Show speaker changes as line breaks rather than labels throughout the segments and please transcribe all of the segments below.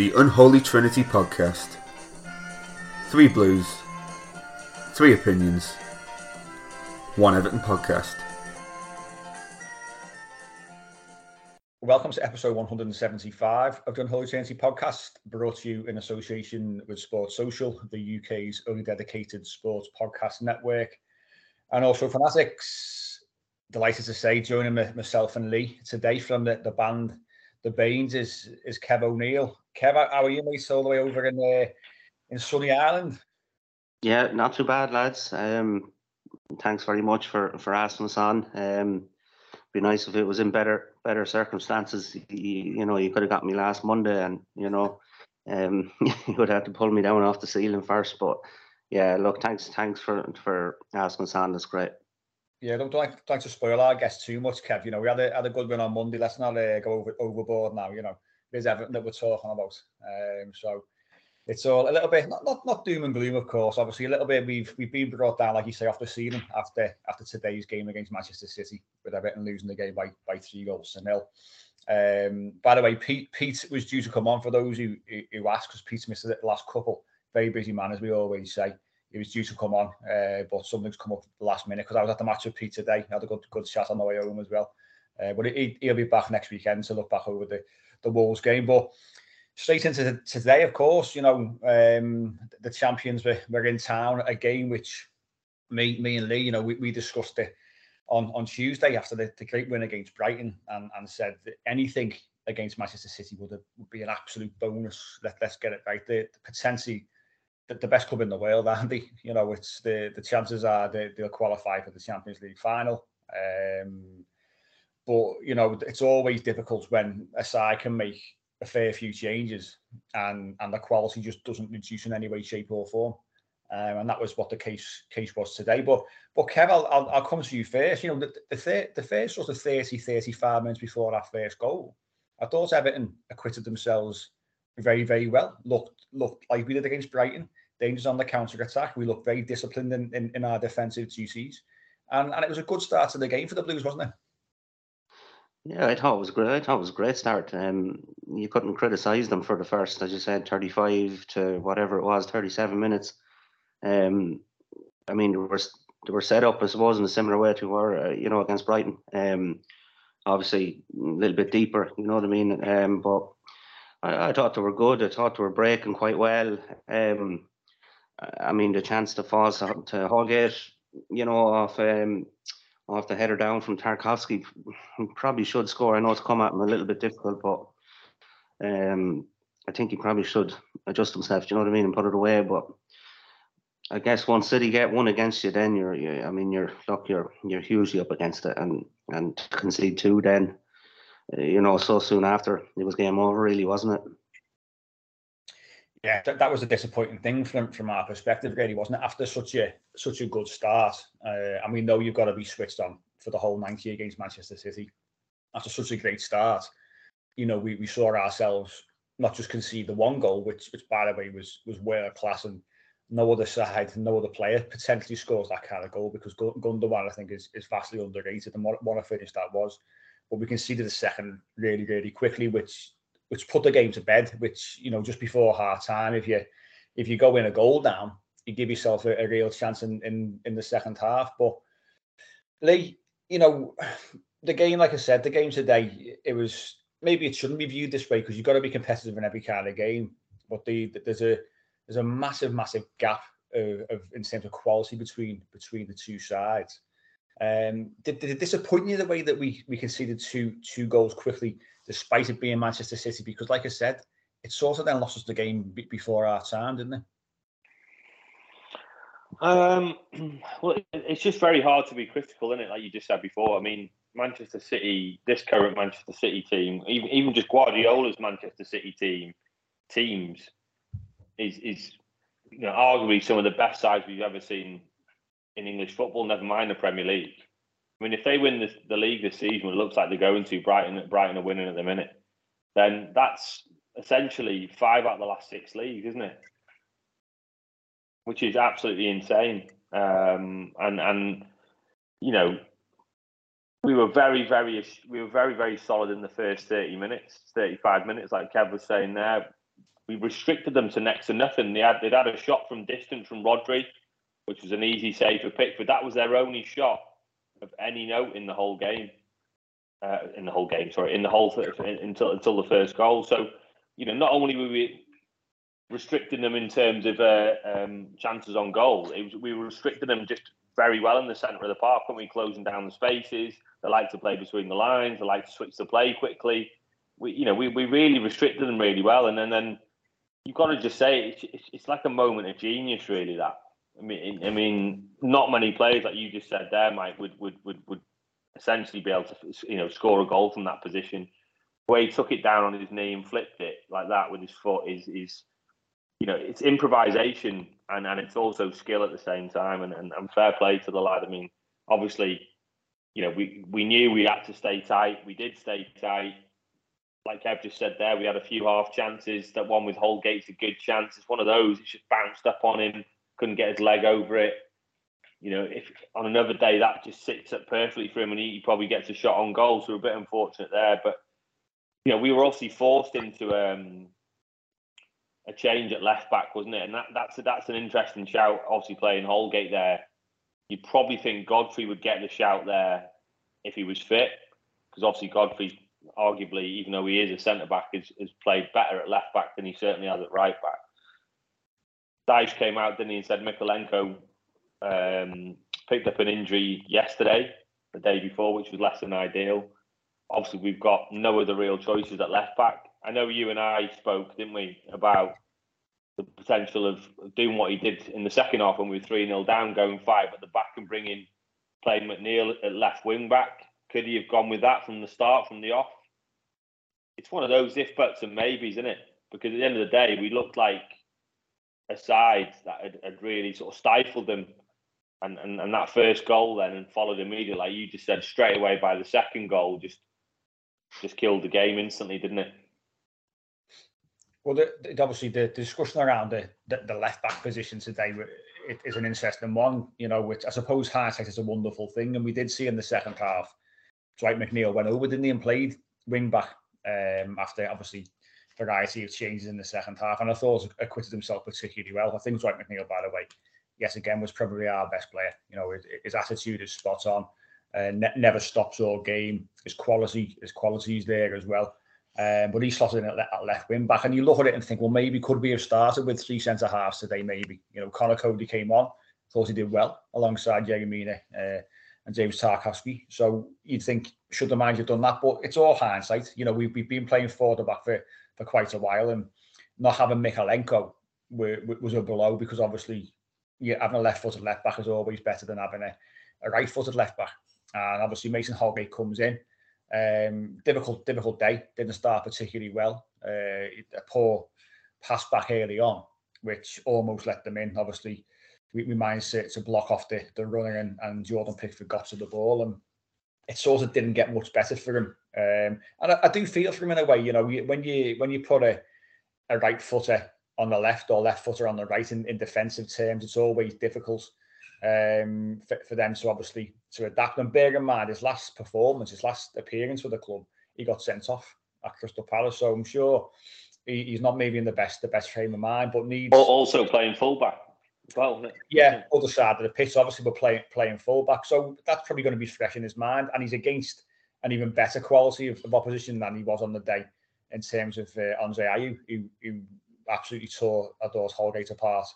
The Unholy Trinity Podcast. Three blues, three opinions, one Everton podcast.
Welcome to episode 175 of the Unholy Trinity podcast, brought to you in association with Sports Social, the UK's only dedicated sports podcast network, and also Fanatics. Delighted to say, joining myself and Lee today from the, the band The Baines is is Kev O'Neill. Kev, how are you, mate? All the way over in uh, in sunny Ireland.
Yeah, not too bad, lads. Um, thanks very much for for asking us on. Um, be nice if it was in better better circumstances. You, you know, you could have got me last Monday, and you know, um, you would have to pull me down off the ceiling first. But yeah, look, thanks thanks for for asking us on. That's great.
Yeah, don't, don't, like, don't like to spoil our guests too much, Kev. You know, we had a, had a good win on Monday. Let's not uh, go over, overboard now. You know, there's everything that we're talking about. Um, so it's all a little bit not, not not doom and gloom, of course. Obviously, a little bit we've we've been brought down, like you say, off the ceiling after after today's game against Manchester City, with Everton losing the game by by three goals to nil. Um, by the way, Pete Pete was due to come on for those who who, who asked because Pete's missed the last couple. Very busy man, as we always say. He was due to come on, uh, but something's come up the last minute because I was at the match with Pete today. I had a good good chat on the way home as well. Uh, but he, he'll be back next weekend to look back over the the Wolves game. But straight into today, of course, you know, um, the champions were, were in town, a game which me, me and Lee, you know, we, we discussed it on, on Tuesday after the, the great win against Brighton and, and said that anything against Manchester City would, have, would be an absolute bonus. Let, let's get it right. The, the potentially the, best club in the world, aren't? You know, it's the, the chances are they, they'll qualify for the Champions League final. Um, but, you know, it's always difficult when a side can make a fair few changes and and the quality just doesn't reduce in any way, shape or form. Um, and that was what the case case was today. But but Kev, I'll, I'll, I'll come to you first. You know, the, the, thir- the first sort of 30, 35 minutes before our first goal, I thought Everton acquitted themselves very, very well. Looked looked like we did against Brighton. Dangers on the counter attack. We looked very disciplined in, in, in our defensive duties. And, and it was a good start to the game for the Blues, wasn't it?
Yeah, I thought it was great. I thought it was a great start. Um, you couldn't criticise them for the first, as you said, thirty-five to whatever it was, thirty-seven minutes. Um, I mean, they were they were set up, I suppose, in a similar way to were, uh, you know, against Brighton. Um, obviously a little bit deeper, you know what I mean. Um, but I, I thought they were good. I thought they were breaking quite well. Um, I mean, the chance to fall to, to you know, off um, off the header down from Tarkowski, probably should score. I know it's come at him a little bit difficult, but um, I think he probably should adjust himself. Do you know what I mean, and put it away. But I guess once City get one against you, then you're, you I mean, you're look, you're you're hugely up against it, and and concede two, then uh, you know, so soon after it was game over, really, wasn't it?
Yeah, that, that was a disappointing thing from from our perspective, really, wasn't it? After such a such a good start, uh, and we know you've got to be switched on for the whole 90 against Manchester City. After such a great start, you know, we, we saw ourselves not just concede the one goal, which which by the way was was world class, and no other side, no other player potentially scores that kind of goal because Gundogan, I think, is, is vastly underrated and what, what a finish that was. But we conceded the second really, really quickly, which which put the game to bed. Which you know, just before half time, if you if you go in a goal down, you give yourself a, a real chance in, in in the second half. But Lee, you know, the game, like I said, the game today, it was maybe it shouldn't be viewed this way because you've got to be competitive in every kind of game. But the, there's a there's a massive, massive gap of, of in terms of quality between between the two sides. Um, did, did, it disappoint you the way that we we conceded two two goals quickly, despite it being Manchester City? Because, like I said, it sort of then lost us the game before our time, didn't it?
Um, well, it's just very hard to be critical, isn't it? Like you just said before. I mean, Manchester City, this current Manchester City team, even even just Guardiola's Manchester City team, teams, is is you know arguably some of the best sides we've ever seen in English football. Never mind the Premier League. I mean, if they win the, the league this season, it looks like they're going to Brighton. Brighton are winning at the minute. Then that's essentially five out of the last six leagues, isn't it? Which is absolutely insane. Um, and and you know, we were very, very, we were very, very solid in the first thirty minutes, thirty-five minutes, like Kev was saying there. We restricted them to next to nothing. They had they'd had a shot from distance from Rodri, which was an easy save for Pickford. That was their only shot of any note in the whole game. Uh, in the whole game, sorry, in the whole until until the first goal. So, you know, not only were we restricting them in terms of uh, um, chances on goal, was, we were restricting them just very well in the centre of the park when we closing down the spaces. They like to play between the lines. They like to switch the play quickly. We, you know, we, we really restricted them really well. And then, then you've got to just say it's, it's, it's like a moment of genius, really. That I mean, I mean, not many players like you just said there, Mike, would would would, would essentially be able to you know score a goal from that position. Where he took it down on his knee and flipped it like that with his foot is is you know it's improvisation and, and it's also skill at the same time and, and, and fair play to the lad. I mean, obviously you know, we, we knew we had to stay tight. We did stay tight. Like Kev just said there, we had a few half chances. That one with Holgate's a good chance. It's one of those. It just bounced up on him. Couldn't get his leg over it. You know, if on another day that just sits up perfectly for him and he, probably gets a shot on goal. So a bit unfortunate there. But, you know, we were obviously forced into um, a change at left back, wasn't it? And that, that's a, that's an interesting shout. Obviously playing Holgate there You'd probably think Godfrey would get the shout there if he was fit, because obviously Godfrey, arguably, even though he is a centre back, has played better at left back than he certainly has at right back. Dyche came out, didn't he, and said Mykolenko um, picked up an injury yesterday, the day before, which was less than ideal. Obviously, we've got no other real choices at left back. I know you and I spoke, didn't we, about the potential of doing what he did in the second half when we were 3 0 down, going five at the back and bringing playing McNeil at left wing back. Could he have gone with that from the start, from the off? It's one of those if buts and maybes, isn't it? Because at the end of the day, we looked like a side that had, had really sort of stifled them. And, and and that first goal then and followed immediately, like you just said, straight away by the second goal, just just killed the game instantly, didn't it?
Well, the, the, obviously the, the, discussion around the, the, the left back position today it is an interesting one. You know, which I suppose hindsight is a wonderful thing, and we did see in the second half, Dwight McNeil went over, didn't he, and played wing back um, after obviously variety of changes in the second half, and I thought acquitted himself particularly well. I think Dwight McNeil, by the way, yes, again was probably our best player. You know, his, his attitude is spot on. Uh, ne- never stops all game. His quality, his quality is there as well. Um, but he slotted in at, at left wing back, and you look at it and think, well, maybe could we have started with three centre halves today? Maybe you know, Conor Coady came on, thought he did well alongside Yerry Mina uh, and James Tarkowski. So you'd think should the manager done that, but it's all hindsight. You know, we've, we've been playing forward back for for quite a while, and not having Mykolenko was a blow because obviously, yeah, having a left-footed left back is always better than having a, a right-footed left back. And obviously, Mason Holgate comes in um, difficult, difficult day. Didn't start particularly well. Uh, a poor, pass back early on, which almost let them in. Obviously, we, we managed to, to block off the, the runner and, and Jordan Pickford got to the ball and it sort of didn't get much better for him. Um, and I, I, do feel for him in a way, you know, when you when you put a, a right footer on the left or left footer on the right in, in defensive terms, it's always difficult um, for, for them to obviously to adapt. And bear in mind his last performance, his last appearance for the club, he got sent off at Crystal Palace. So I'm sure he, he's not maybe in the best the best frame of mind, but needs
also playing fullback. Well,
yeah, other side of the pitch. Obviously, we're playing playing fullback, so that's probably going to be fresh in his mind. And he's against an even better quality of, of opposition than he was on the day in terms of uh, Andre Ayew, who, who absolutely tore Adors Holgate apart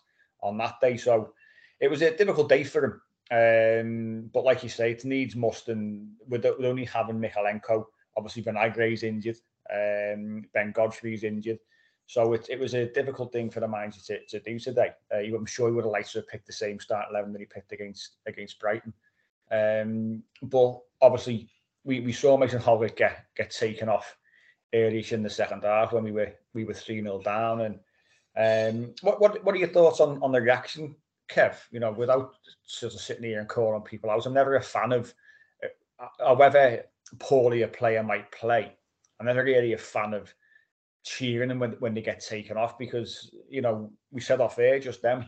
on that day. So it was a difficult day for him. Um, but like you say, it needs must, and with, with only having Mykolenko, obviously Vinagre's injured, um, Ben Godfrey's injured. So it, it was a difficult thing for the manager to, to do today. Uh, I'm sure he would have liked to have picked the same start eleven that he picked against against Brighton. Um, but obviously, we, we saw Mason Holgate get get taken off early in the second half when we were we were three 0 down. And um, what what what are your thoughts on on the reaction, Kev? You know, without sort of sitting here and calling people out, I'm never a fan of, uh, however poorly a player might play. I'm never really a fan of cheering them when, when they get taken off because you know we said off air just them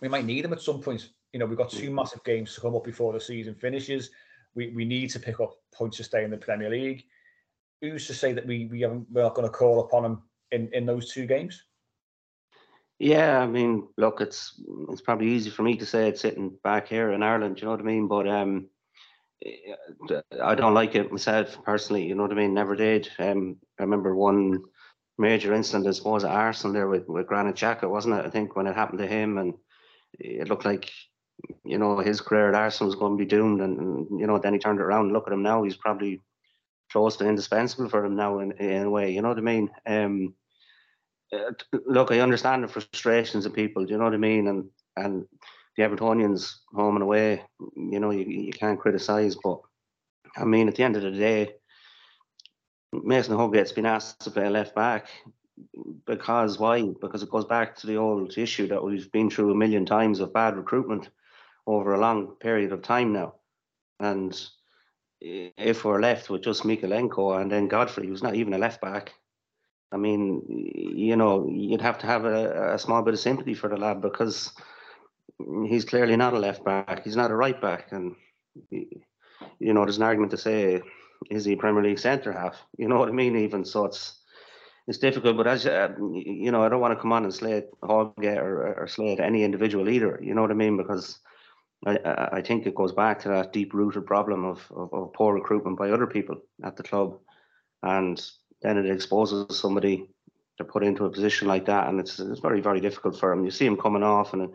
we might need them at some point. You know we've got two massive games to come up before the season finishes. We we need to pick up points to stay in the Premier League. Who's to say that we we haven't we're not going to call upon them in in those two games?
Yeah, I mean, look, it's it's probably easy for me to say it sitting back here in Ireland. You know what I mean? But um, I don't like it myself personally. You know what I mean? Never did. Um, I remember one major incident, I suppose, at Arsenal there with, with Granit Xhaka, wasn't it? I think when it happened to him, and it looked like, you know, his career at Arsenal was going to be doomed. And, and you know, then he turned it around. Look at him now; he's probably close to indispensable for him now in, in a way. You know what I mean? Um, uh, look, I understand the frustrations of people. Do you know what I mean? And and the Evertonians home and away, you know, you, you can't criticise, but I mean, at the end of the day, Mason Holgate's been asked to play left back because why? Because it goes back to the old issue that we've been through a million times of bad recruitment over a long period of time now. And if we're left with just Mykolenko and then Godfrey, who's not even a left back, I mean, you know, you'd have to have a, a small bit of sympathy for the lad because he's clearly not a left back. He's not a right back. And, you know, there's an argument to say is he Premier League centre half? You know what I mean? Even so, it's it's difficult. But as uh, you know, I don't want to come on and slate Holgate or, or slate any individual either. You know what I mean? Because I, I think it goes back to that deep rooted problem of, of, of poor recruitment by other people at the club, and then it exposes somebody to put into a position like that, and it's it's very very difficult for him. You see him coming off and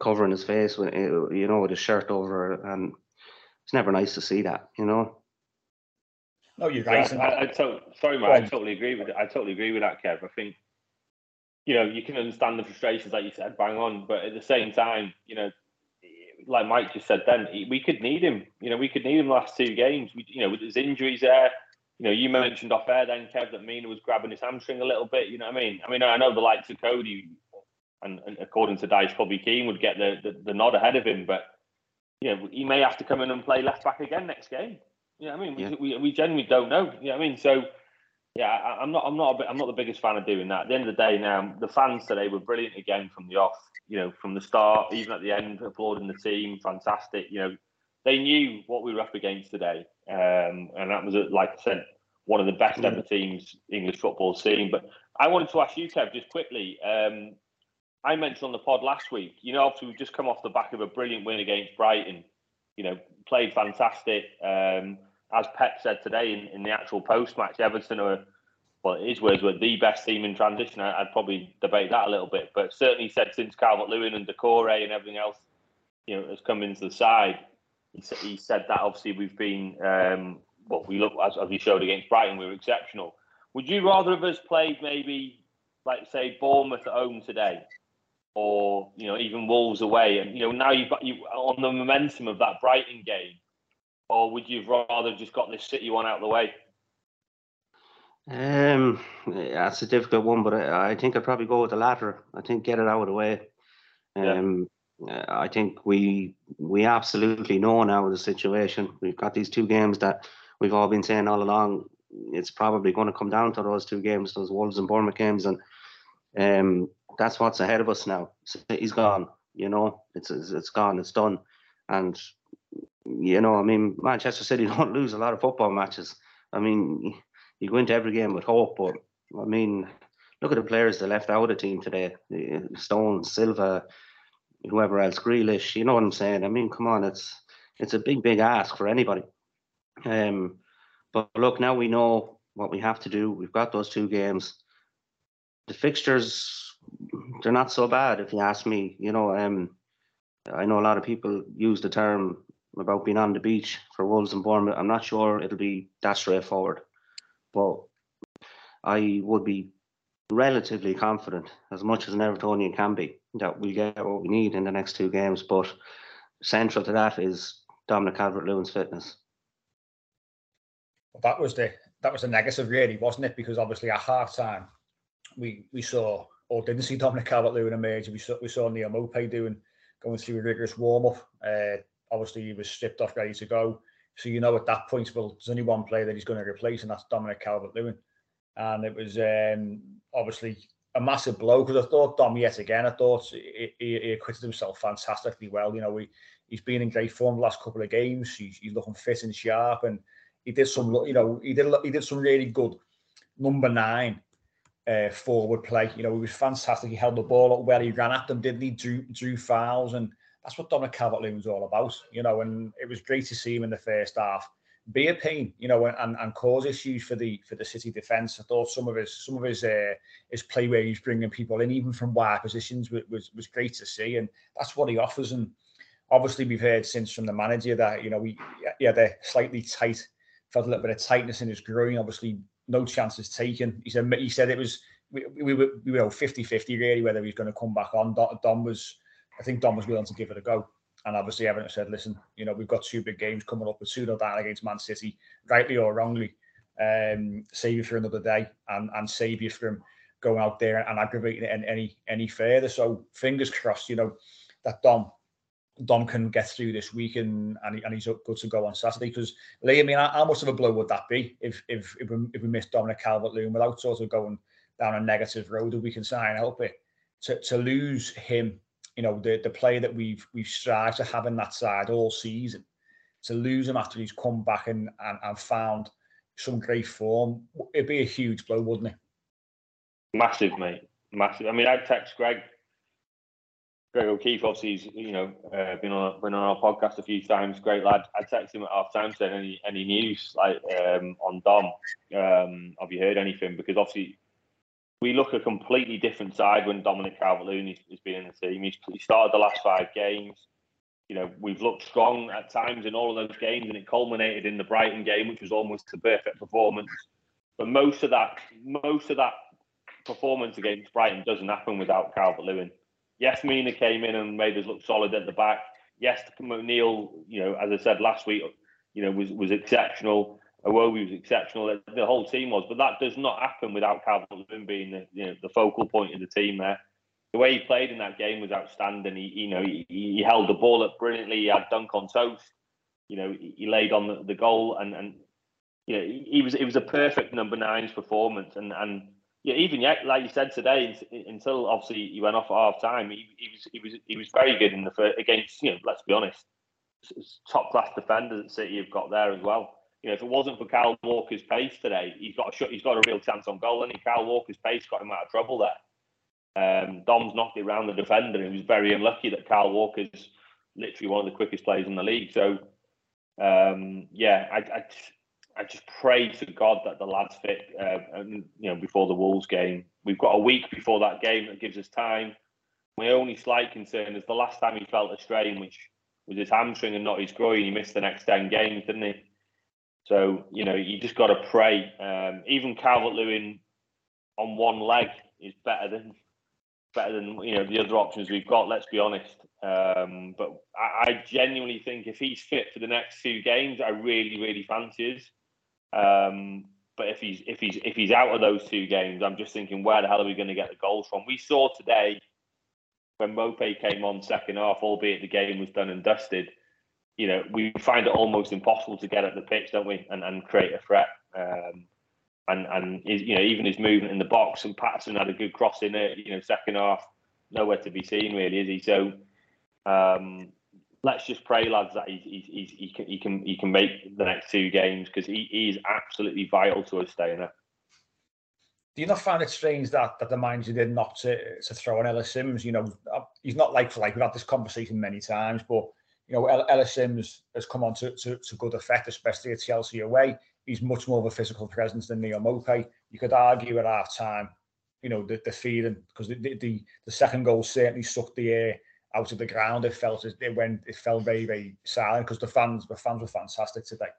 covering his face with you know with his shirt over, and it's never nice to see that. You know.
No, you're right.
Yeah, I, I to- sorry, Mike. I totally agree with it. I totally agree with that, Kev. I think you know you can understand the frustrations, like you said, bang on. But at the same time, you know, like Mike just said, then we could need him. You know, we could need him last two games. We, you know, with his injuries there. You know, you mentioned off air then, Kev, that Mina was grabbing his hamstring a little bit. You know what I mean? I mean, I know the likes of Coady, and, and according to Dyche, probably Keane would get the, the, the nod ahead of him, but you know, he may have to come in and play left back again next game. Yeah, I mean, yeah. we, we genuinely don't know. Yeah, I mean, so yeah, I, am not, I'm not, a, I'm not the biggest fan of doing that. At the end of the day, now the fans today were brilliant again from the off. You know, from the start, even at the end, applauding the team, fantastic. You know, they knew what we were up against today, um, and that was, like I said, one of the best ever teams English football's seen. But I wanted to ask you, Kev, just quickly. Um, I mentioned on the pod last week. You know, obviously we've just come off the back of a brilliant win against Brighton. You know, played fantastic. Um, as Pep said today in, in the actual post match, Everton are, well, his words were the best team in transition. I, would probably debate that a little bit, but certainly said since Calvert Lewin and Doucouré and everything else, you know, has come into the side. He, he said that obviously we've been, um, what we look as, as we showed against Brighton, we were exceptional. Would you rather have us played maybe, like say, Bournemouth at home today, or you know even Wolves away, and you know now you've got you on the momentum of that Brighton game? Or would you rather just got this City one out of the way?
Um, that's a difficult one, but I, I think I'd probably go with the latter. I think get it out of the way. Um, yeah. I think we we absolutely know now the situation. We've got these two games that we've all been saying all along. It's probably going to come down to those two games, those Wolves and Bournemouth games, and um, that's what's ahead of us now. City's gone. You know, it's it's gone. It's done, and you know, I mean, Manchester City don't lose a lot of football matches. I mean, you go into every game with hope, but I mean, look at the players that left out of the team today: Stones, Silva, whoever else, Grealish. You know what I'm saying? I mean, come on, it's it's a big, big ask for anybody. Um, but look, now we know what we have to do. We've got those two games. The fixtures, they're not so bad, if you ask me. You know, um, I know a lot of people use the term about being on the beach for Wolves and Bournemouth. I'm not sure it'll be that straightforward, but I would be relatively confident, as much as an Evertonian can be, that we get what we need in the next two games. But central to that is Dominic Calvert-Lewin's fitness.
Well, that was the that was the negative, really, wasn't it? Because obviously at half time, we we saw or didn't see Dominic Calvert-Lewin emerge. We saw we saw Neal Maupay doing going through a rigorous warm up. Uh, obviously, he was stripped off, ready to go. So you know at that point, well, there's only one player that he's going to replace, and that's Dominic Calvert-Lewin. And it was um, obviously a massive blow because I thought Dom yet again. I thought he, he, he acquitted himself fantastically well. You know, we he's been in great form the last couple of games. He's, he's looking fit and sharp, and he did some, you know, he did he did some really good number nine uh, forward play. You know, he was fantastic. He held the ball up where he ran at them, didn't he? Drew, drew fouls, and that's what Dominic Calvert-Lewin was all about. You know, and it was great to see him in the first half be a pain, you know, and, and cause issues for the for the City defence. I thought some of his some of his uh, his play where he's bringing people in, even from wide positions, was, was was great to see, and that's what he offers. And obviously, we've heard since from the manager that you know we yeah they're slightly tight, felt a little bit of tightness in his groin. Obviously, no chances taken. He said he said it was we, we were we were 50-50 really whether he's going to come back on. Dom was I think Dom was willing to give it a go. And obviously, Everton said, listen, you know, we've got two big games coming up with 2 down against Man City, rightly or wrongly. Um, save you for another day and, and save you from going out there and aggravating it any any further. So fingers crossed, you know, that Dom Dom can get through this week and and, and he's up good to go on Saturday. Because Lee, I mean, how much of a blow would that be if if if we, if we miss Dominic Calvert-Lewin without sort of going down a negative road that we can sign help it to to lose him you know, the the player that we've we've strived to have in that side all season, to lose him after he's come back and, and, and found some great form, it'd be a huge blow, wouldn't it?
Massive, mate. Massive. I mean, I'd text Greg Greg O'Keefe, obviously, he's you know uh, been on been on our podcast a few times. Great lad. I texted him at half time saying any any news like um, on Dom. Um, have you heard anything? Because obviously we look a completely different side when Dominic Calvert-Lewin has been in the team. He's, he started the last five games. You know, we've looked strong at times in all of those games, and it culminated in the Brighton game, which was almost a perfect performance. But most of that, most of that performance against Brighton doesn't happen without Calvert-Lewin. Yes, Mina came in and made us look solid at the back. Yes, McNeil, you know, as I said last week, you know, was was exceptional. Iwobi was exceptional. The whole team was, but that does not happen without Calvert Lewin being the, you know, the focal point of the team. There, the way he played in that game was outstanding. He, you know, he, he held the ball up brilliantly. He had Dunk on toast. You know, he laid on the, the goal, and and you know, he, he was it was a perfect number nine's performance. And and yeah, even yet, like you said today, until obviously he went off at half time, he, he was he was he was very good in the first, against you know. Let's be honest, top class defenders that City have got there as well you know, if it wasn't for Kyle Walker's pace today, he's got a he's got a real chance on goal. And Kyle Walker's pace got him out of trouble there. Um, Dom's knocked it around the defender. He was very unlucky that Kyle Walker's literally one of the quickest players in the league. So, um, yeah, I, I, I, just pray to God that the lads fit. Uh, and, you know, before the Wolves game, we've got a week before that game that gives us time. My only slight concern is the last time he felt a strain, which was his hamstring and not his groin. He missed the next ten games, didn't he? So you know you just got to pray. Um, even Calvert Lewin on one leg is better than better than you know the other options we've got. Let's be honest. Um, but I, I, genuinely think if he's fit for the next two games, I really really fancy us. Um, But if he's if he's if he's out of those two games, I'm just thinking, where the hell are we going to get the goals from? We saw today when Mope came on second half, albeit the game was done and dusted. You know, we find it almost impossible to get at the pitch, don't we, and, and create a threat. Um, and and his, you know even his movement in the box and Patterson had a good cross in it. You know, second half, nowhere to be seen really, is he? So um, let's just pray, lads, that he, he, he, can he can he can make the next two games because he, he is absolutely vital to us staying up.
Do you not find it strange that that the manager did not to, to throw on Ellis Simms? You know, he's not like for like. We've had this conversation many times, but you know, Ellis Simms has come on to, to, to good effect, especially at Chelsea away. He's much more of a physical presence than Neal Maupay. You could argue at half time, you know, the, the feeling because the, the the second goal certainly sucked the air out of the ground. It felt it went it felt very very silent because the fans the fans were fantastic today.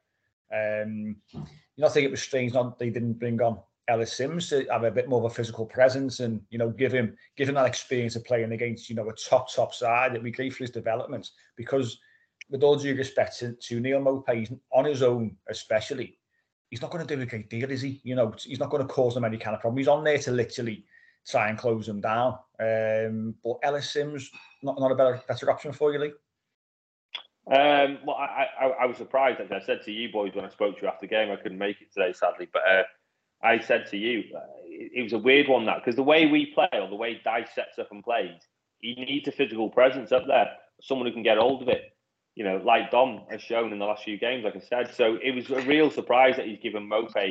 Um, you know, I think it was strange not they didn't bring on Ellis Simms to have a bit more of a physical presence and you know give him give him that experience of playing against you know a top top side. It'd be great for his development because with all due respect to, to Neal Maupay, on his own especially, he's not going to do a great deal, is he? You know, he's not going to cause them any kind of problem. He's on there to literally try and close them down. Um, but Ellis Simms, not, not a better better option for you, Lee.
Um, well, I, I, I, was surprised. As I said to you boys when I spoke to you after the game, I couldn't make it today, sadly. But uh, I said to you, uh, it, was a weird one that because the way we play or the way Dyche sets up and plays, he needs a physical presence up there, someone who can get hold of it. You know, like Dom has shown in the last few games, like I said. So it was a real surprise that he's given Mope uh,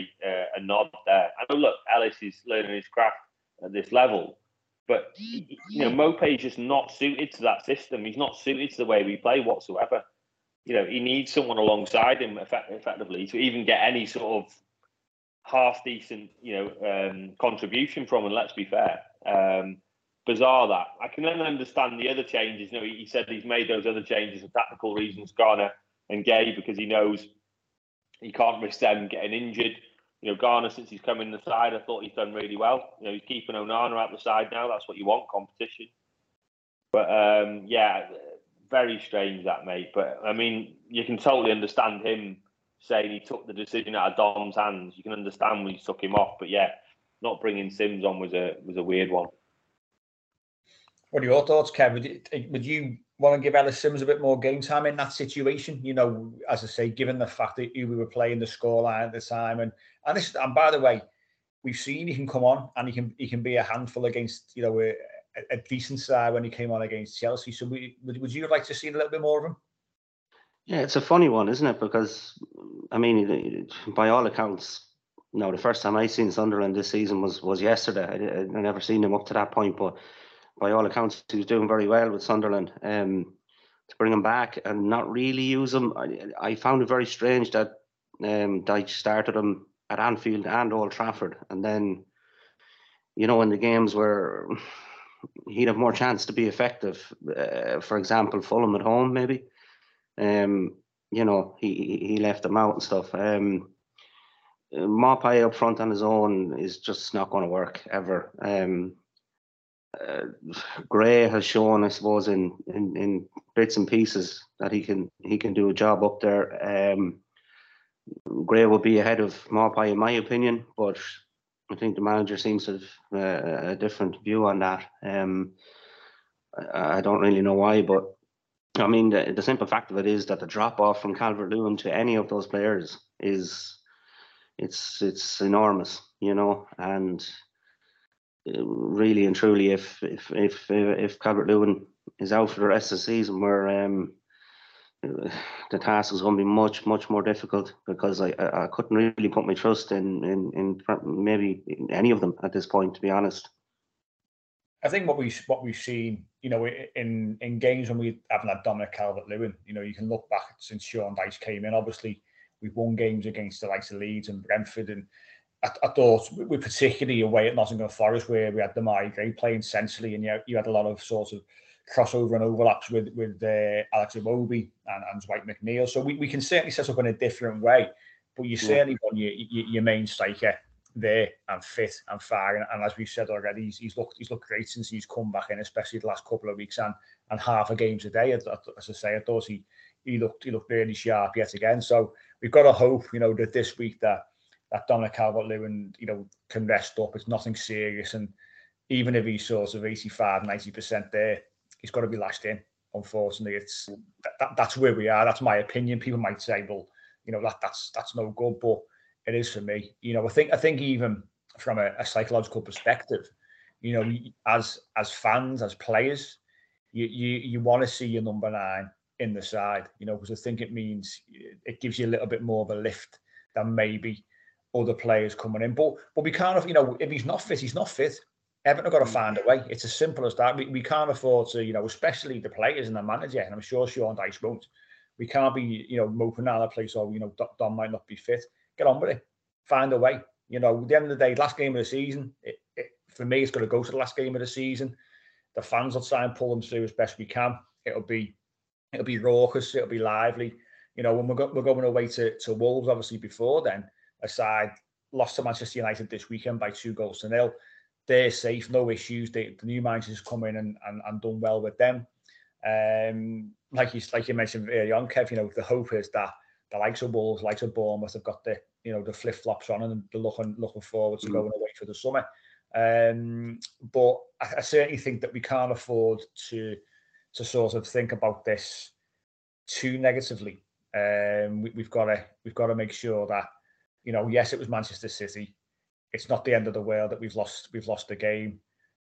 a nod there. I know, look, Ellis is learning his craft at this level. But you know, Mope is just not suited to that system. He's not suited to the way we play whatsoever. You know, he needs someone alongside him effect- effectively to even get any sort of half decent, you know, um, contribution from. And let's be fair, um, bizarre that I can then understand the other changes. You know, he, said he's made those other changes for tactical reasons, Garner and Gay, because he knows he can't risk them getting injured you know, Garner, since he's come in the side, I thought he's done really well. You know, he's keeping Onana out the side now. That's what you want, competition. But um, yeah, very strange that, mate. But I mean, you can totally understand him saying he took the decision out of Dom's hands. You can understand when he took him off. But yeah, not bringing Simms on was a was a weird one.
What are your thoughts, Kev? Would, eh, would you want to give Ellis Simms a bit more game time in that situation? You know, as I say, given the fact that we were playing the scoreline at the time, and and this, and by the way, we've seen he can come on and he can he can be a handful against you know a, a decent side when he came on against Chelsea. So we, would would you like to see a little bit more of him?
Yeah, it's a funny one, isn't it? Because I mean, by all accounts, you know, the first time I seen Sunderland this season was was yesterday. I, I never seen him up to that point, but by all accounts, he was doing very well with Sunderland. Um, to bring him back and not really use him, I, I found it very strange that um, Dyche started him at Anfield and Old Trafford, and then, you know, in the games where he'd have more chance to be effective, uh, for example, Fulham at home, maybe. Um, you know, he he left them out and stuff. Um, Maupay up front on his own is just not going to work ever. Um, uh, Gray has shown, I suppose, in, in in bits and pieces that he can he can do a job up there. Um, Gray will be ahead of Maupay in my opinion, but I think the manager seems to have uh, a different view on that. Um, I, I, don't really know why, but I mean the, the simple fact of it is that the drop off from Calvert Lewin to any of those players is it's it's enormous, you know, and really and truly, if if if if Calvert Lewin is out for the rest of the season, where um, the task is going to be much much more difficult because I, I, I couldn't really put my trust in, in in maybe any of them at this point, to be honest.
I think what we what we've seen, you know, in in games when we haven't had Dominic Calvert Lewin, you know, you can look back since Sean Dyche came in. Obviously, we've won games against the likes of Leeds and Brentford, and I, I, thought we particularly away at Nottingham Forest where we had the Gray playing centrally and you, you had a lot of sort of crossover and overlaps with with uh, Alex Iwobi and, and Dwight McNeil. So we, we can certainly set up in a different way, but you yeah. certainly want your, your, your main striker there and fit and far. And, and, as we've said already, he's, he's looked he's looked great since he's come back in, especially the last couple of weeks and and half a games a day. As I say, I thought he he looked he looked really sharp yet again. So we've got to hope, you know, that this week that that Dominic Calvert-Lewin, you know, can rest up. It's nothing serious, and even if he's sort of 85, 90 percent there, he's got to be lashed in. Unfortunately, it's that, that's where we are. That's my opinion. People might say, well, you know, that that's that's no good, but it is for me. You know, I think I think even from a, a psychological perspective, you know, as as fans, as players, you you you want to see your number nine in the side, you know, because I think it means it gives you a little bit more of a lift than maybe other players coming in. But but we can't, you know, if he's not fit, he's not fit. Everton have got to mm. find a way. It's as simple as that. We, we can't afford to, you know, especially the players and the manager, and I'm sure Sean Dyche won't. We can't be, you know, moping out of place or, you know, Don might not be fit. Get on with it. Find a way. You know, at the end of the day, last game of the season, it, it, for me, it's going to go to the last game of the season. The fans will try and pull them through as best we can. It'll be it'll be raucous, it'll be lively. You know, when we're, go, we're going away to, to Wolves, obviously before then, aside lost to Manchester United this weekend by two goals to nil. They're safe, no issues. They, the new managers come in and, and, and done well with them. Um, like you like you mentioned earlier on, Kev, you know, the hope is that the likes of Wolves, likes of Bournemouth have got the you know the flip flops on and they're looking looking forward to mm. going away for the summer. Um, but I, I, certainly think that we can't afford to to sort of think about this too negatively. Um, we, have got to we've got to make sure that you know, yes, it was Manchester City. It's not the end of the world that we've lost we've lost the game.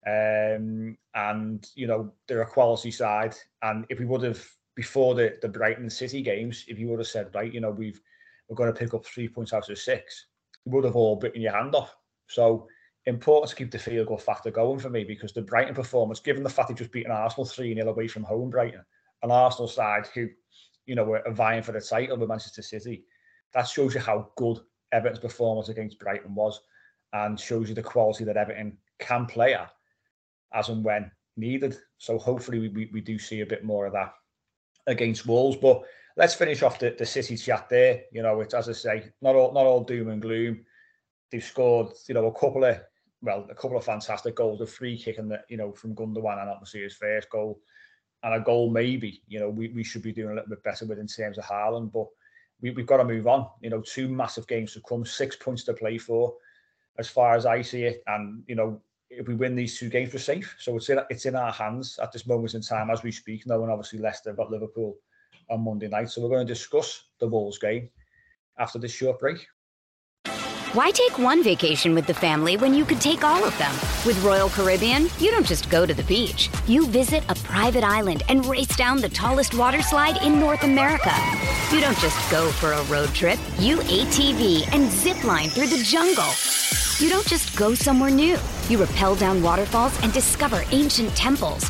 Um, and you know, they're a quality side. And if we would have before the the Brighton City games, if you would have said, right, you know, we've we're going to pick up three points out of six, you would have all bitten your hand off. So important to keep the field goal factor going for me because the Brighton performance, given the fact they just beaten Arsenal 3 0 away from home, Brighton, an Arsenal side who, you know, were vying for the title with Manchester City, that shows you how good Everton's performance against Brighton was and shows you the quality that Everton can play at as and when needed. So hopefully we, we, we do see a bit more of that against Wolves. But let's finish off the, the City chat there. You know, it's as I say, not all not all doom and gloom. They've scored, you know, a couple of well, a couple of fantastic goals, a free kick and the, you know, from Gundogan and obviously his first goal. And a goal maybe, you know, we, we should be doing a little bit better with in terms of Haaland. But we, we've got to move on. You know, two massive games to come, six points to play for, as far as I see it. And you know, if we win these two games, we're safe. So it's in it's in our hands at this moment in time as we speak. Now, and obviously Leicester but Liverpool on Monday night, so we're going to discuss the Wolves game after this short break.
Why take one vacation with the family when you could take all of them? With Royal Caribbean, you don't just go to the beach. You visit a private island and race down the tallest water slide in North America. You don't just go for a road trip. You ATV and zip line through the jungle. You don't just go somewhere new. You rappel down waterfalls and discover ancient temples.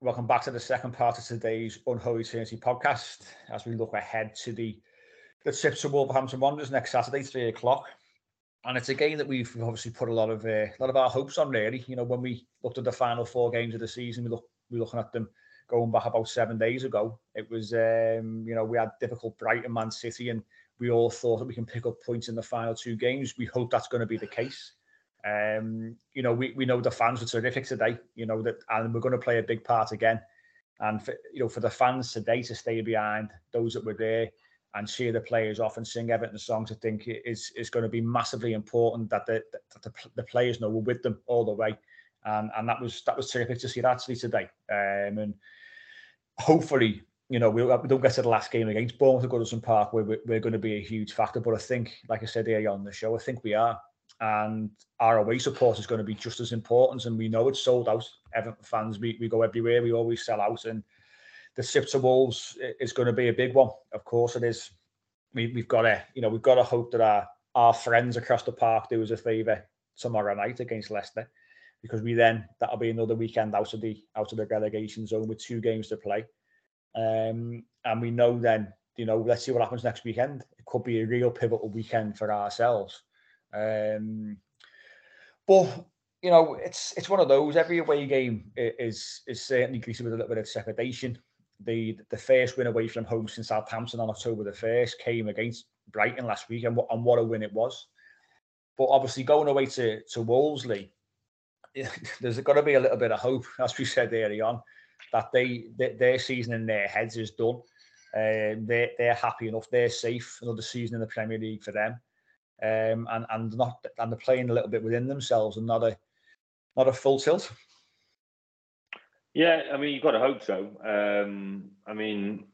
Welcome back to the second part of today's Unholy Trinity podcast as we look ahead to the the trip to Wolverhampton Wanderers next Saturday, three o'clock. and it's a game that we've obviously put a lot of uh, a lot of our hopes on. Really, you know, when we looked at the final four games of the season, we look we were looking at them going back about seven days ago. It was, um, you know, we had difficult Brighton, Man City, and we all thought that we can pick up points in the final two games. We hope that's going to be the case. Um, you know, we, we know the fans were terrific today, you know, that and we're going to play a big part again. And for, you know, for the fans today to stay behind those that were there and cheer the players off and sing Everton songs, I think is is going to be massively important that the that the, the players know we're with them all the way. And and that was that was terrific to see that actually today. Um, and hopefully, you know, we'll, we don't get to the last game against Bournemouth at Goodison Park where we're, we're going to be a huge factor. But I think, like I said earlier on the show, I think we are. And our away support is going to be just as important. And we know it's sold out. Everton fans, we, we go everywhere. We always sell out. And the Sip to Wolves is going to be a big one. Of course it is. We, we've got to, you know, we've got to hope that our, our friends across the park do us a favour tomorrow night against Leicester because we then that'll be another weekend out of the out of the relegation zone with two games to play. Um, and we know then, you know, let's see what happens next weekend. It could be a real pivotal weekend for ourselves. Um, but you know, it's it's one of those. Every away game is is certainly greeted with a little bit of trepidation. The the first win away from home since Southampton on October the first came against Brighton last week, and what and what a win it was. But obviously, going away to to Wolseley, there's got to be a little bit of hope, as we said earlier on, that they, they their season in their heads is done. Um, they they're happy enough. They're safe. Another season in the Premier League for them, um, and and not and they're playing a little bit within themselves and not a not a full tilt.
Yeah, I mean you've got to hope so. Um, I mean,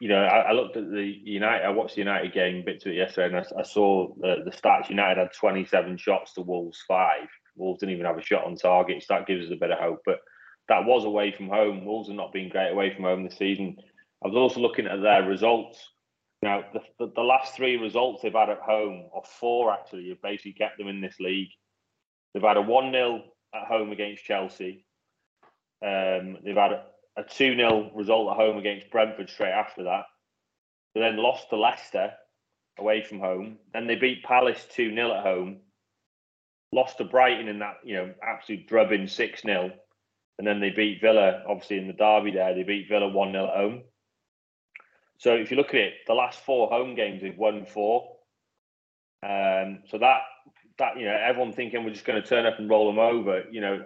you know, I, I, looked at the United. I watched the United game bit to it yesterday, and I, I saw the, the stats. United had 27 shots to Wolves five. Wolves didn't even have a shot on target, so that gives us a bit of hope. But that was away from home. Wolves have not been great away from home this season. I was also looking at their results. Now, the, the, the last three results they've had at home, or four actually, have basically kept them in this league. They've had a 1 0 at home against Chelsea. Um, they've had a 2 0 result at home against Brentford straight after that. They then lost to Leicester away from home. Then they beat Palace 2 0 at home lost to Brighton in that, you know, absolute drubbing 6 0. And then they beat Villa, obviously, in the derby there. They beat Villa 1 0 at home. So if you look at it, the last four home games, they've won four. Um, so that, that you know, everyone thinking we're just going to turn up and roll them over, you know,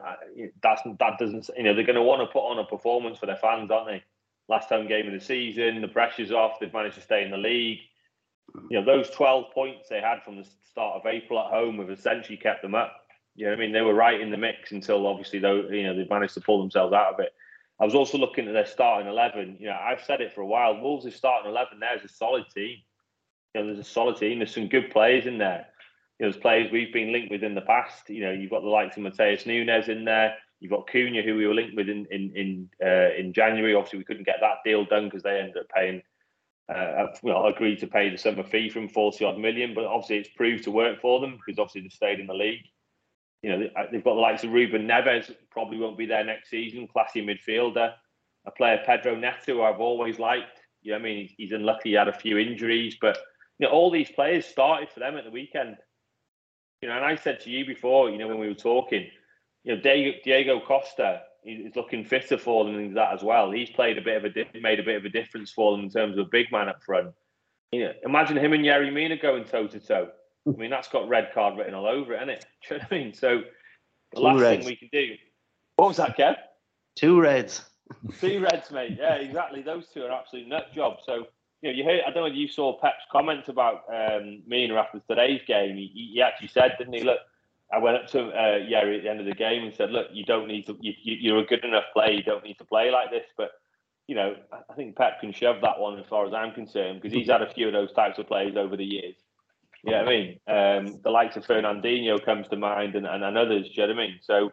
that's that doesn't, you know, they're going to want to put on a performance for their fans, aren't they? Last home game of the season, the pressure's off. They've managed to stay in the league you know, those 12 points they had from the start of April at home have essentially kept them up. You know I mean? They were right in the mix until obviously, though, you know, they've managed to pull themselves out of it. I was also looking at their starting 11. You know, I've said it for a while. Wolves' starting 11 there is a solid team. You know, there's a solid team. There's some good players in there. You know, there's players we've been linked with in the past. You know, you've got the likes of Matheus Nunes in there. You've got Cunha, who we were linked with in in in, uh, in January. Obviously, we couldn't get that deal done because they ended up paying uh, well, agreed to pay the summer fee from 40 odd million, but obviously it's proved to work for them because obviously they've stayed in the league. You know, they've got the likes of Ruben Neves, probably won't be there next season, classy midfielder. A player, Pedro Neto, who I've always liked. You know, I mean, he's unlucky he had a few injuries, but, you know, all these players started for them at the weekend. You know, and I said to you before, you know, when we were talking, you know, Diego, Costa, he's looking fitter for them and that as well. He's played a bit of a made a bit of a difference for them in terms of a big man up front. You know, imagine him and Yerry Mina going toe to toe. I mean, that's got red card written all over it, isn't it? Do you know what I mean? So the Two last reds. thing we can do. What was that, Kev?
Two reds.
Two reds, mate. Yeah, exactly. Those two are absolute nut jobs. So you know, you heard. I don't know if you saw Pep's comments about um, Mina after today's game. He, he actually said, didn't he? Look, I went up to uh, Yerry at the end of the game and said, "Look, you don't need to. You, you're a good enough player. You don't need to play like this." But you know, I think Pep can shove that one as far as I'm concerned because he's had a few of those types of players over the years. You know I mean? Um, the likes of Fernandinho comes to mind, and, and, and others. Do you know what I mean? So,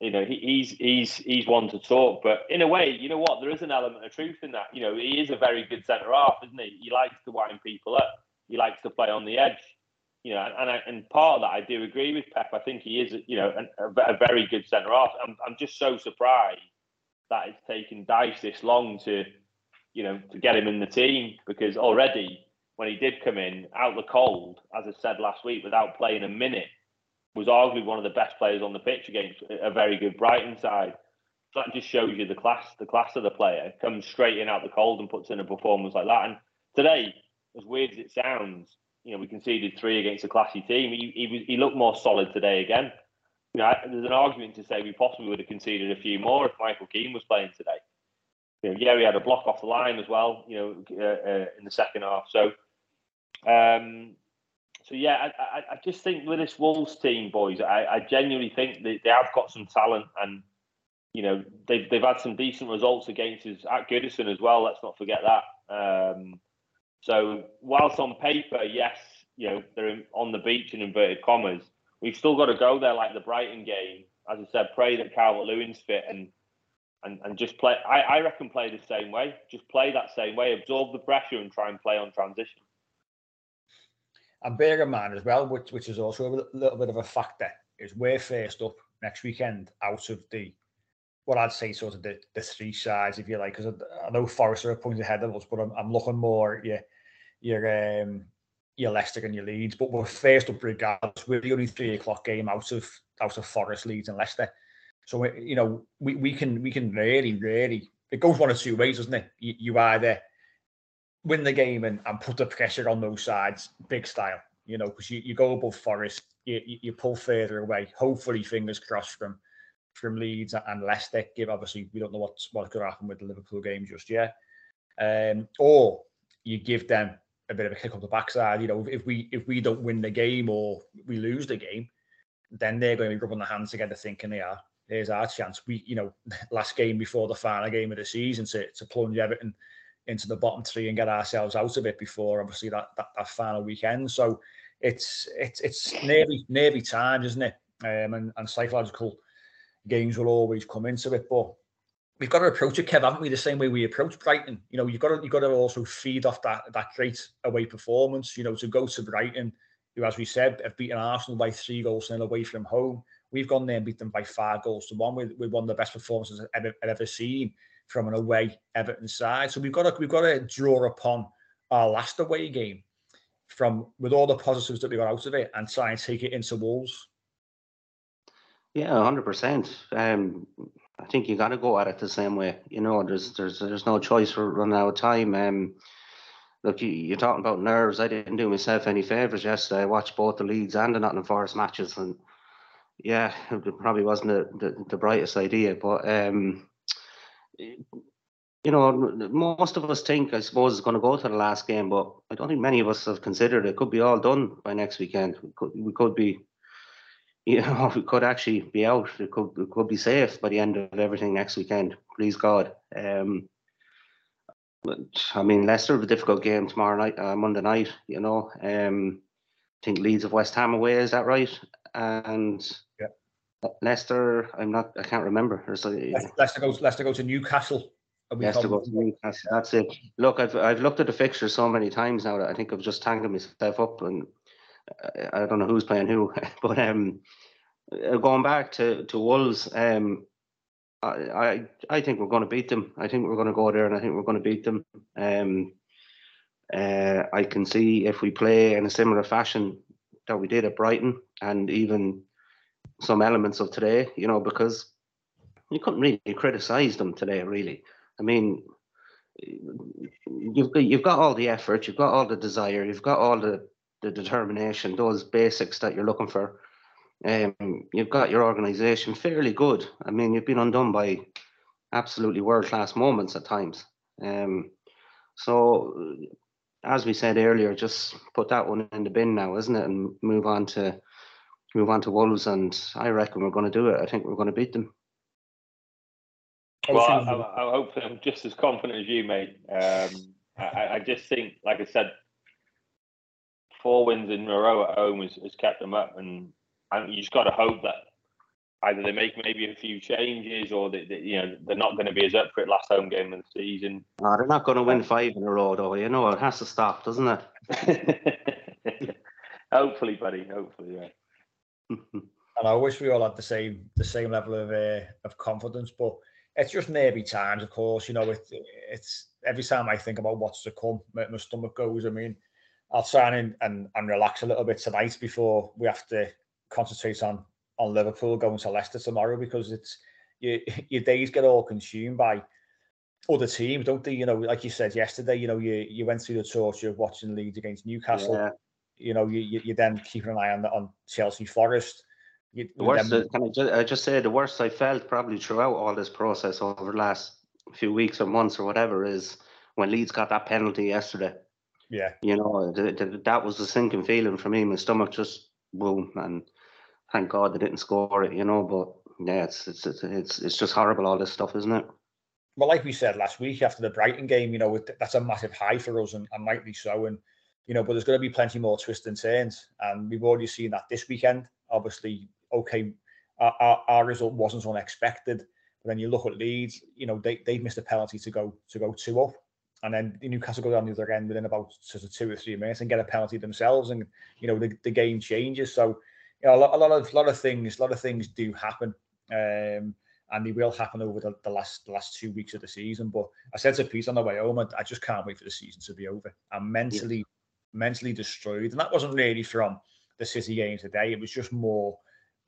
you know, he, he's he's he's one to talk. But in a way, you know what? There is an element of truth in that. You know, he is a very good centre half, isn't he? He likes to wind people up. He likes to play on the edge you know, and I, and part of that I do agree with Pep. I think he is, you know, a, a very good centre half. I'm I'm just so surprised that it's taken Dyche this long to, you know, to get him in the team because already when he did come in out the cold, as I said last week, without playing a minute, was arguably one of the best players on the pitch against a very good Brighton side. So that just shows you the class, the class of the player comes straight in out the cold and puts in a performance like that. And today, as weird as it sounds, you know, we conceded three against a classy team. He, he was he looked more solid today again. You know, there's an argument to say we possibly would have conceded a few more if Michael Keane was playing today. You know, had a block off the line as well. You know, uh, uh, in the second half. So, um, so yeah, I, I, I, just think with this Wolves team, boys, I, I genuinely think that they have got some talent, and you know they've they've had some decent results against us at Goodison as well. Let's not forget that. Um, so whilst on paper, yes, you know they're on the beach in inverted commas, we've still got to go there like the Brighton game. As I said, pray that Calvert Lewin's fit and and and just play. I, I reckon play the same way. Just play that same way. Absorb the pressure and try and play on transition.
And bear in mind as well, which which is also a little bit of a factor, is we're first up next weekend out of the what I'd say sort of the, the three sides, if you like, because I, I, know Forest are a point ahead of us, but I'm, I'm looking more your your um your Leicester and your Leeds, but we're first up regardless. We're the only three o'clock game out of out of Forest, Leeds, and Leicester. So you know we, we can we can really really it goes one of two ways, doesn't it? You, you either win the game and, and put the pressure on those sides, big style, you know, because you, you go above Forest, you, you pull further away. Hopefully, fingers crossed from from Leeds and Leicester. Give obviously we don't know what's what could happen with the Liverpool game just yet. Um, or you give them a bit of a kick up the backside. You know, if we if we don't win the game or we lose the game, then they're going to be rubbing their hands together, thinking they are. Here's our chance. We, you know, last game before the final game of the season to to plunge Everton into the bottom three and get ourselves out of it before obviously that that, that final weekend. So it's it's it's nearly nearly time, isn't it? Um, and, and psychological games will always come into it, but we've got to approach it, Kev, haven't we? The same way we approach Brighton. You know, you've got to you've got to also feed off that that great away performance. You know, to go to Brighton, who, as we said, have beaten Arsenal by three goals and away from home. We've gone there and beat them by five goals to one. With, with one of the best performances I've ever, I've ever seen from an away Everton side. So we've got to we've got to draw upon our last away game from with all the positives that we got out of it and try and take it into Wolves.
Yeah, hundred um, percent. I think you got to go at it the same way. You know, there's there's there's no choice for running out of time. Um, look, you, you're talking about nerves. I didn't do myself any favors yesterday. I watched both the Leeds and the Nottingham Forest matches, and yeah, it probably wasn't the, the, brightest idea. But um, you know, most of us think, I suppose, it's going to go to the last game, but I don't think many of us have considered it could be all done by next weekend. We could, we could be you know, we could actually be out. It could, it could be safe by the end of everything next weekend. Please God. Um, but, I mean, Leicester have a difficult game tomorrow night, uh, Monday night. You know, um, I think Leeds of West Ham away. Is that right? And
yeah.
Leicester, I'm not. I can't remember. There's
a, Leicester goes. Leicester go to Newcastle.
Leicester goes to Newcastle. That's it. Look, I've I've looked at the fixture so many times now that I think I've just tangled myself up and I don't know who's playing who, but um, uh, going back to to Wolves, um, I, I I think we're going to beat them. I think we're going to go there, and I think we're going to beat them. Um, uh, I can see if we play in a similar fashion that we did at Brighton, and even some elements of today, you know, because you couldn't really criticise them today, really. I mean, you've got, you've got all the effort, you've got all the desire, you've got all the the determination, those basics that you're looking for. Um, you've got your organisation fairly good. I mean, you've been undone by absolutely world class moments at times. Um, so, as we said earlier, just put that one in the bin now, isn't it, and move on to move on to Wolves. And I reckon we're going to do it. I think we're going to beat them.
Well, I, I, I hope I'm just as confident as you, mate. Um, I, I just think, like I said, four wins in a row at home has, has kept them up, and, and you just got to hope that either they make maybe a few changes or that you know they're not going to be as up for it last home game of the season.
No, they're not going to win five in a row, though. You know, it has to stop, doesn't
it? hopefully, buddy. Hopefully, yeah.
and I wish we all had the same the same level of uh, of confidence, but it's just maybe times. Of course, you know, it, it's every time I think about what's to come, my, my stomach goes. I mean, I'll try and, and and relax a little bit tonight before we have to concentrate on on Liverpool going to Leicester tomorrow because it's your your days get all consumed by other teams, don't they? You know, like you said yesterday, you know, you you went through the torture of watching Leeds against Newcastle. Yeah. You know, you, you you then keeping an eye on on Chelsea Forest.
You, the worst, then... can I just, I uh, just say the worst I felt probably throughout all this process over the last few weeks or months or whatever is when Leeds got that penalty yesterday.
Yeah.
You know, th- th- that was the sinking feeling for me. My stomach just boom, and thank God they didn't score it. You know, but yeah, it's it's it's it's just horrible all this stuff, isn't it?
Well, like we said last week after the Brighton game, you know, that's a massive high for us, and, and rightly so. And you know, but there's going to be plenty more twists and turns, and we've already seen that this weekend. Obviously, okay, our, our, our result wasn't unexpected, but then you look at Leeds, you know, they they missed a penalty to go to go two up, and then Newcastle go down the other end within about sort of two or three minutes and get a penalty themselves, and you know the, the game changes. So you know a lot, a lot of lot of things, a lot of things do happen, um, and they will happen over the, the last the last two weeks of the season. But I said to Pete on the way home, I, I just can't wait for the season to be over. I'm mentally yeah. mentally destroyed, and that wasn't really from the City game today. It was just more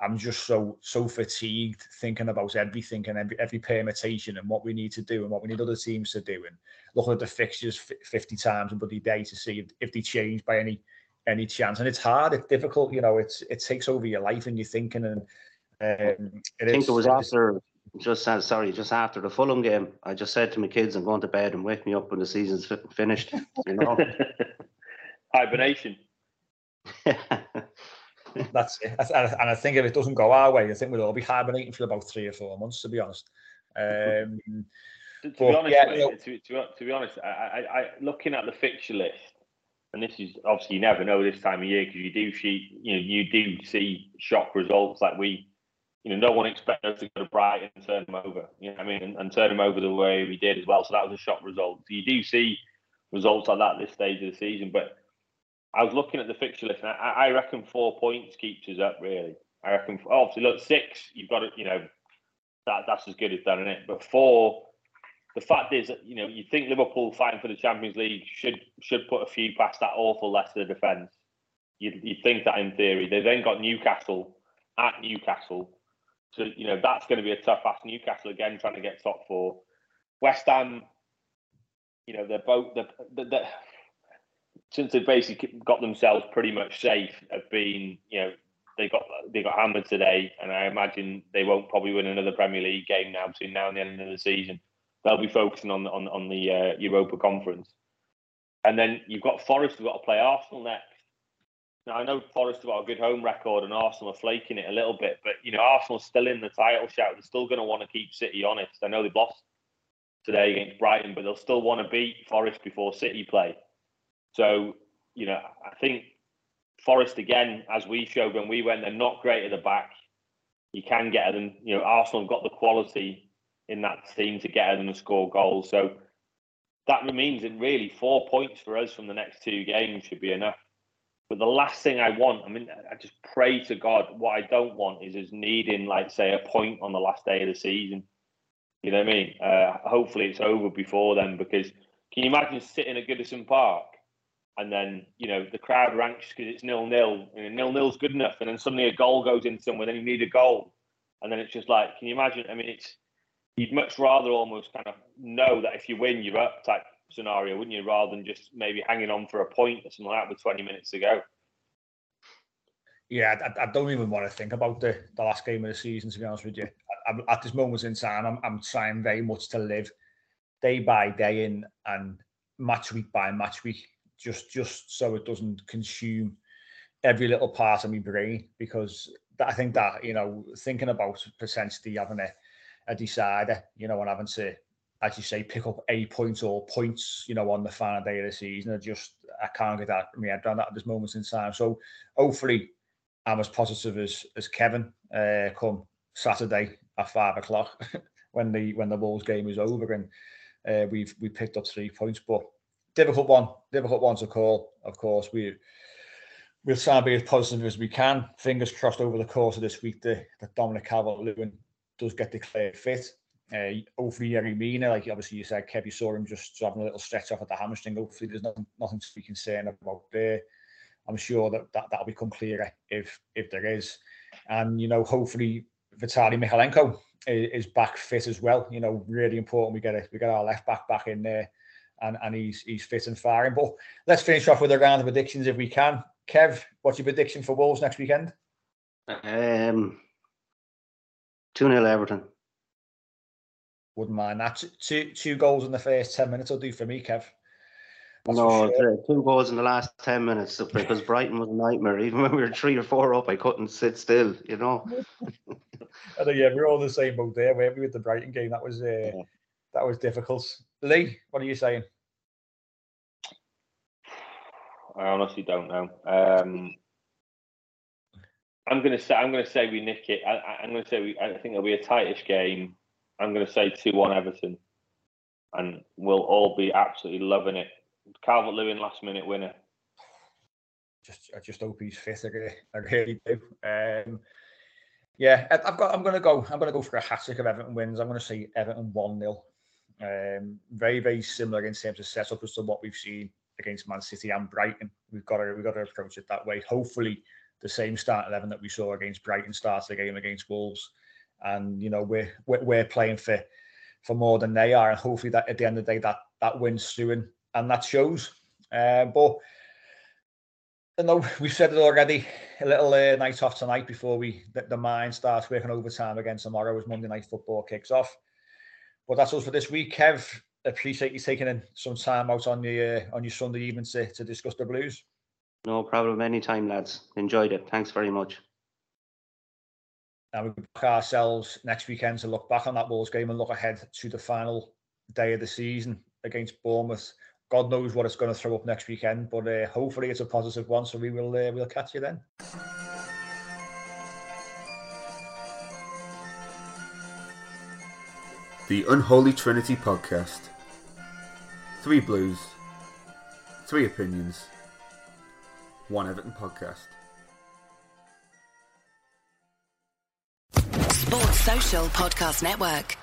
I'm just so so fatigued thinking about everything and every, every permutation and what we need to do and what we need other teams to do and looking at the fixtures 50 times a bloody day to see if, if they change by any any chance. And it's hard, it's difficult, you know, it's it takes over your life and you're thinking and um,
I think is, it was after just uh, sorry, just after the Fulham game, I just said to my kids, "I'm going to bed and wake me up when the season's finished." You know,
hibernation.
That's it. And I think if it doesn't go our way, I think we'll all be hibernating for about three or four months, to be honest. Um,
to, to but, be honest, yeah, you know, to, to, to, be honest, I, I, I, looking at the fixture list, and this is obviously you never know this time of year because you do see, you know, you do see shock results like we, you know, no one expected us to go to Brighton and turn them over. You know, I mean, and, and turn them over the way we did as well. So that was a shock result. So you do see results like that this stage of the season, but I was looking at the fixture list, and I, I reckon four points keeps us up. Really, I reckon. Obviously, look, six, you've got it. You know, that that's as good as done, in it? But four, the fact is, that you know, you think Liverpool fighting for the Champions League should should put a few past that awful Leicester defence. You'd, you'd think that in theory. They then got Newcastle at Newcastle, so you know that's going to be a tough ask. Newcastle again trying to get top four. West Ham, you know, they're both the the since they've basically got themselves pretty much safe, have been you know they got they got hammered today, and I imagine they won't probably win another Premier League game now between now and the end of the season. They'll be focusing on on on the uh, Europa Conference, and then you've got Forest who've got to play Arsenal next. Now I know Forest have got a good home record, and Arsenal are flaking it a little bit, but you know Arsenal's still in the title shout. They're still going to want to keep City honest. I know they've lost today against Brighton, but they'll still want to beat Forest before City play. So, you know, I think Forest again, as we showed when we went, they're not great at the back. You can get them. You know, Arsenal have got the quality in that team to get them and score goals. So that means that really four points for us from the next two games should be enough. But the last thing I want, I mean, I just pray to God. What I don't want is us needing, like, say, a point on the last day of the season. You know what I mean? Uh, hopefully, it's over before then. Because can you imagine sitting at Goodison Park and then you know the crowd ranks because it's nil nil. and nil nil's good enough, and then suddenly a goal goes in somewhere, then you need a goal, and then it's just like, can you imagine? I mean, it's you'd much rather almost kind of know that if you win, you're up type scenario, wouldn't you? Rather than just maybe hanging on for a point or something like that with 20 minutes to go.
Yeah, I, I don't even want to think about the, the last game of the season. To be honest with you, I, at this moment in time, I'm, I'm trying very much to live day by day in and match week by match week just just so it doesn't consume every little part of my brain because I think that you know thinking about potentially having a, a decider, you know, and having to, as you say, pick up a point or points, you know, on the final day of the season. I just I can't get that me head around that at this moment in time. So hopefully, I'm as positive as as Kevin uh, come Saturday at five o'clock when the when the Wolves game is over and uh, we've we picked up three points, but difficult one, difficult one to call. Of course, we we'll try and be as positive as we can. Fingers crossed over the course of this week that, Dominic Calvert-Lewin does get declared fit. Uh, hopefully, Yerry Mina, like obviously you said, Kev, you saw him just having a little stretch off at the hamstring. Hopefully, there's nothing, nothing to be concerned about there. I'm sure that, that that'll become clearer if if there is. And you know, hopefully, Vitaly Mykolenko is, is back fit as well. You know, really important. We get it. We get our left back back in there, and and he's he's fit and firing. But let's finish off with a round of predictions if we can. Kev, what's your prediction for Wolves next weekend?
Um, two 0 Everton.
Wouldn't mind that. Two two goals in the first ten minutes will do for me, Kev.
That's no, sure. two goals in the last ten minutes because Brighton was a nightmare. Even when we were three or four up, I couldn't sit still. You know.
I know, yeah, we're all the same boat there, weren't we, with the Brighton game? That was uh, yeah. that was difficult. Lee, what are you saying?
I honestly don't know. Um, I'm gonna say I'm gonna say we nick it. I, am gonna say we. I think it'll be a tightish game. I'm gonna say two one Everton, and we'll all be absolutely loving it. Calvert Lewin last minute winner.
Just I just hope he's fit. Again. I really do. Um, yeah, I've got. I'm going to go. I'm going to go for a hat trick of Everton wins. I'm going to say Everton one 0 um, Very very similar in terms of setup as to what we've seen against Man City and Brighton. We've got to we've got to approach it that way. Hopefully, the same start eleven that we saw against Brighton starts the game against Wolves, and you know we're we're, playing for for more than they are, and hopefully that at the end of the day that that wins through and, and that shows. Uh, but I know we've said it already. A little uh, night off tonight before we the, the mind starts working overtime again tomorrow as Monday night football kicks off. But that's all for this week. Kev, appreciate you taking in some time out on your uh, on your Sunday evening to, to discuss the Blues.
No problem. Anytime, lads. Enjoyed it. Thanks very much.
And we'll back ourselves next weekend to look back on that Wolves game and look ahead to the final day of the season against Bournemouth God knows what it's going to throw up next weekend, but uh, hopefully it's a positive one. So we will uh, we'll catch you then.
The Unholy Trinity podcast. Three blues, three opinions, one Everton podcast.
Sports Social Podcast Network.